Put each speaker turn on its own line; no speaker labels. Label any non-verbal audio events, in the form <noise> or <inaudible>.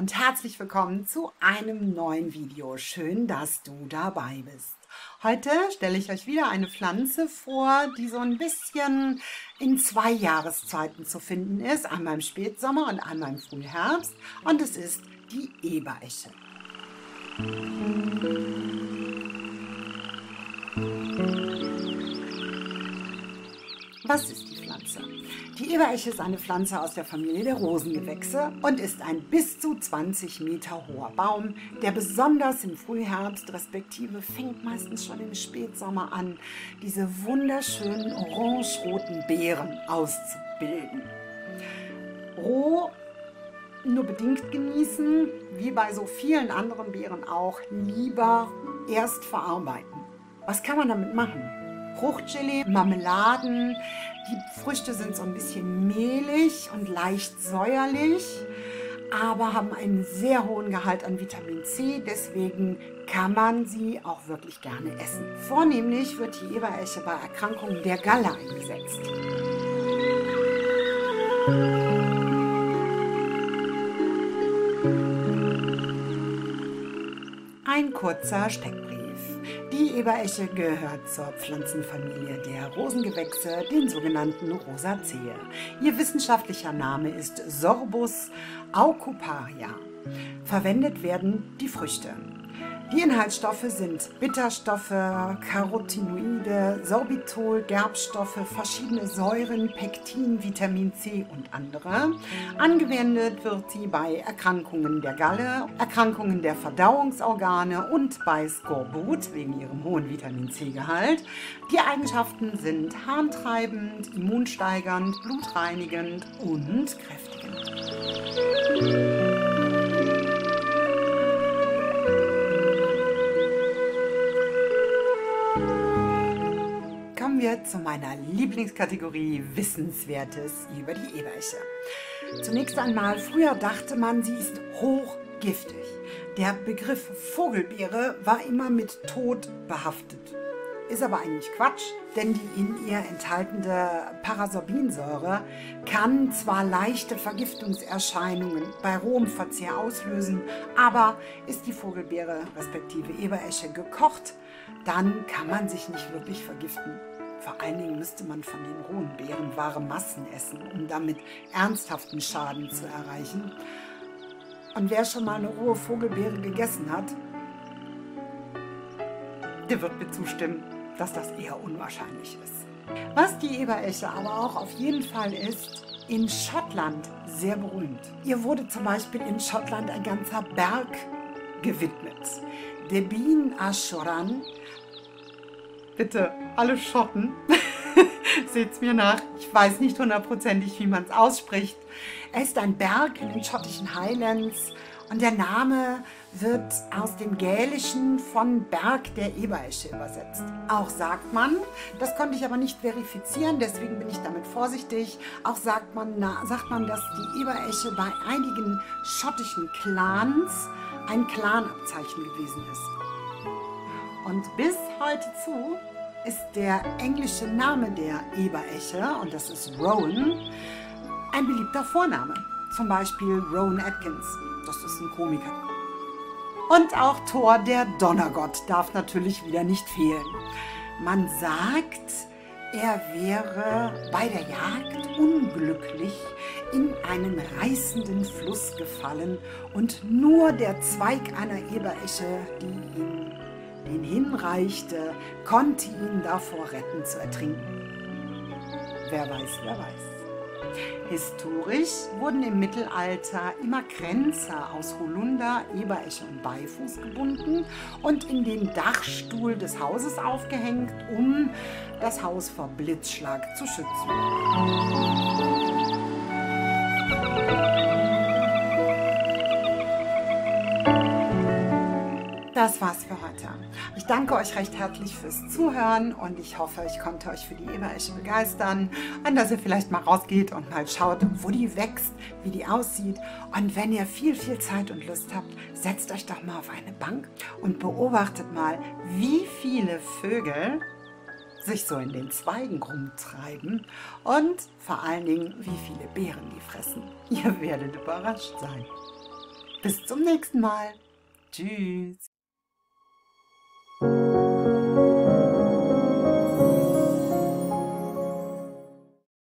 und herzlich willkommen zu einem neuen Video. Schön, dass du dabei bist. Heute stelle ich euch wieder eine Pflanze vor, die so ein bisschen in zwei Jahreszeiten zu finden ist. Einmal im Spätsommer und einmal im Frühherbst. Und es ist die Eberesche. Was ist? Die Eberesche ist eine Pflanze aus der Familie der Rosengewächse und ist ein bis zu 20 Meter hoher Baum, der besonders im Frühherbst respektive fängt meistens schon im Spätsommer an, diese wunderschönen orange-roten Beeren auszubilden. Roh nur bedingt genießen, wie bei so vielen anderen Beeren auch, lieber erst verarbeiten. Was kann man damit machen? Fruchtgelee, Marmeladen. Die Früchte sind so ein bisschen mehlig und leicht säuerlich, aber haben einen sehr hohen Gehalt an Vitamin C. Deswegen kann man sie auch wirklich gerne essen. Vornehmlich wird die Eberesche bei Erkrankungen der Galle eingesetzt. Ein kurzer Steckbrief. Die Eberesche gehört zur Pflanzenfamilie der Rosengewächse, den sogenannten Rosaceae. Ihr wissenschaftlicher Name ist Sorbus aucuparia. Verwendet werden die Früchte. Die Inhaltsstoffe sind Bitterstoffe, Carotinoide, Sorbitol, Gerbstoffe, verschiedene Säuren, Pektin, Vitamin C und andere. Angewendet wird sie bei Erkrankungen der Galle, Erkrankungen der Verdauungsorgane und bei Skorbut wegen ihrem hohen Vitamin C-Gehalt. Die Eigenschaften sind harntreibend, immunsteigernd, blutreinigend und kräftigend. Zu meiner Lieblingskategorie Wissenswertes über die Eberesche. Zunächst einmal, früher dachte man, sie ist hochgiftig. Der Begriff Vogelbeere war immer mit Tod behaftet. Ist aber eigentlich Quatsch, denn die in ihr enthaltene Parasorbinsäure kann zwar leichte Vergiftungserscheinungen bei rohem Verzehr auslösen, aber ist die Vogelbeere respektive Eberesche gekocht, dann kann man sich nicht wirklich vergiften. Vor allen Dingen müsste man von den rohen Beeren wahre Massen essen, um damit ernsthaften Schaden zu erreichen. Und wer schon mal eine rohe Vogelbeere gegessen hat, der wird mir zustimmen, dass das eher unwahrscheinlich ist. Was die Eberesche aber auch auf jeden Fall ist, in Schottland sehr berühmt. Ihr wurde zum Beispiel in Schottland ein ganzer Berg gewidmet. Debin Ashoran bitte alle Schotten, <laughs> seht's mir nach. Ich weiß nicht hundertprozentig, wie man es ausspricht. Er ist ein Berg in den schottischen Highlands und der Name wird aus dem Gälischen von Berg der Eberesche übersetzt. Auch sagt man, das konnte ich aber nicht verifizieren, deswegen bin ich damit vorsichtig, auch sagt man, na, sagt man, dass die Eberesche bei einigen schottischen Clans ein Clanabzeichen gewesen ist. Und bis heute zu ist der englische Name der Eberesche, und das ist Rowan, ein beliebter Vorname. Zum Beispiel Rowan Atkins, das ist ein Komiker. Und auch Thor, der Donnergott, darf natürlich wieder nicht fehlen. Man sagt, er wäre bei der Jagd unglücklich in einen reißenden Fluss gefallen und nur der Zweig einer Eberesche, die ihn ihn hinreichte, konnte ihn davor retten zu ertrinken. Wer weiß, wer weiß. Historisch wurden im Mittelalter immer Kränze aus Holunder, Eberesche und Beifuß gebunden und in den Dachstuhl des Hauses aufgehängt, um das Haus vor Blitzschlag zu schützen. das war's für heute. Ich danke euch recht herzlich fürs Zuhören und ich hoffe, ich konnte euch für die Eberesche begeistern und dass ihr vielleicht mal rausgeht und mal schaut, wo die wächst, wie die aussieht. Und wenn ihr viel, viel Zeit und Lust habt, setzt euch doch mal auf eine Bank und beobachtet mal, wie viele Vögel sich so in den Zweigen rumtreiben und vor allen Dingen, wie viele Beeren die fressen. Ihr werdet überrascht sein. Bis zum nächsten Mal.
Tschüss.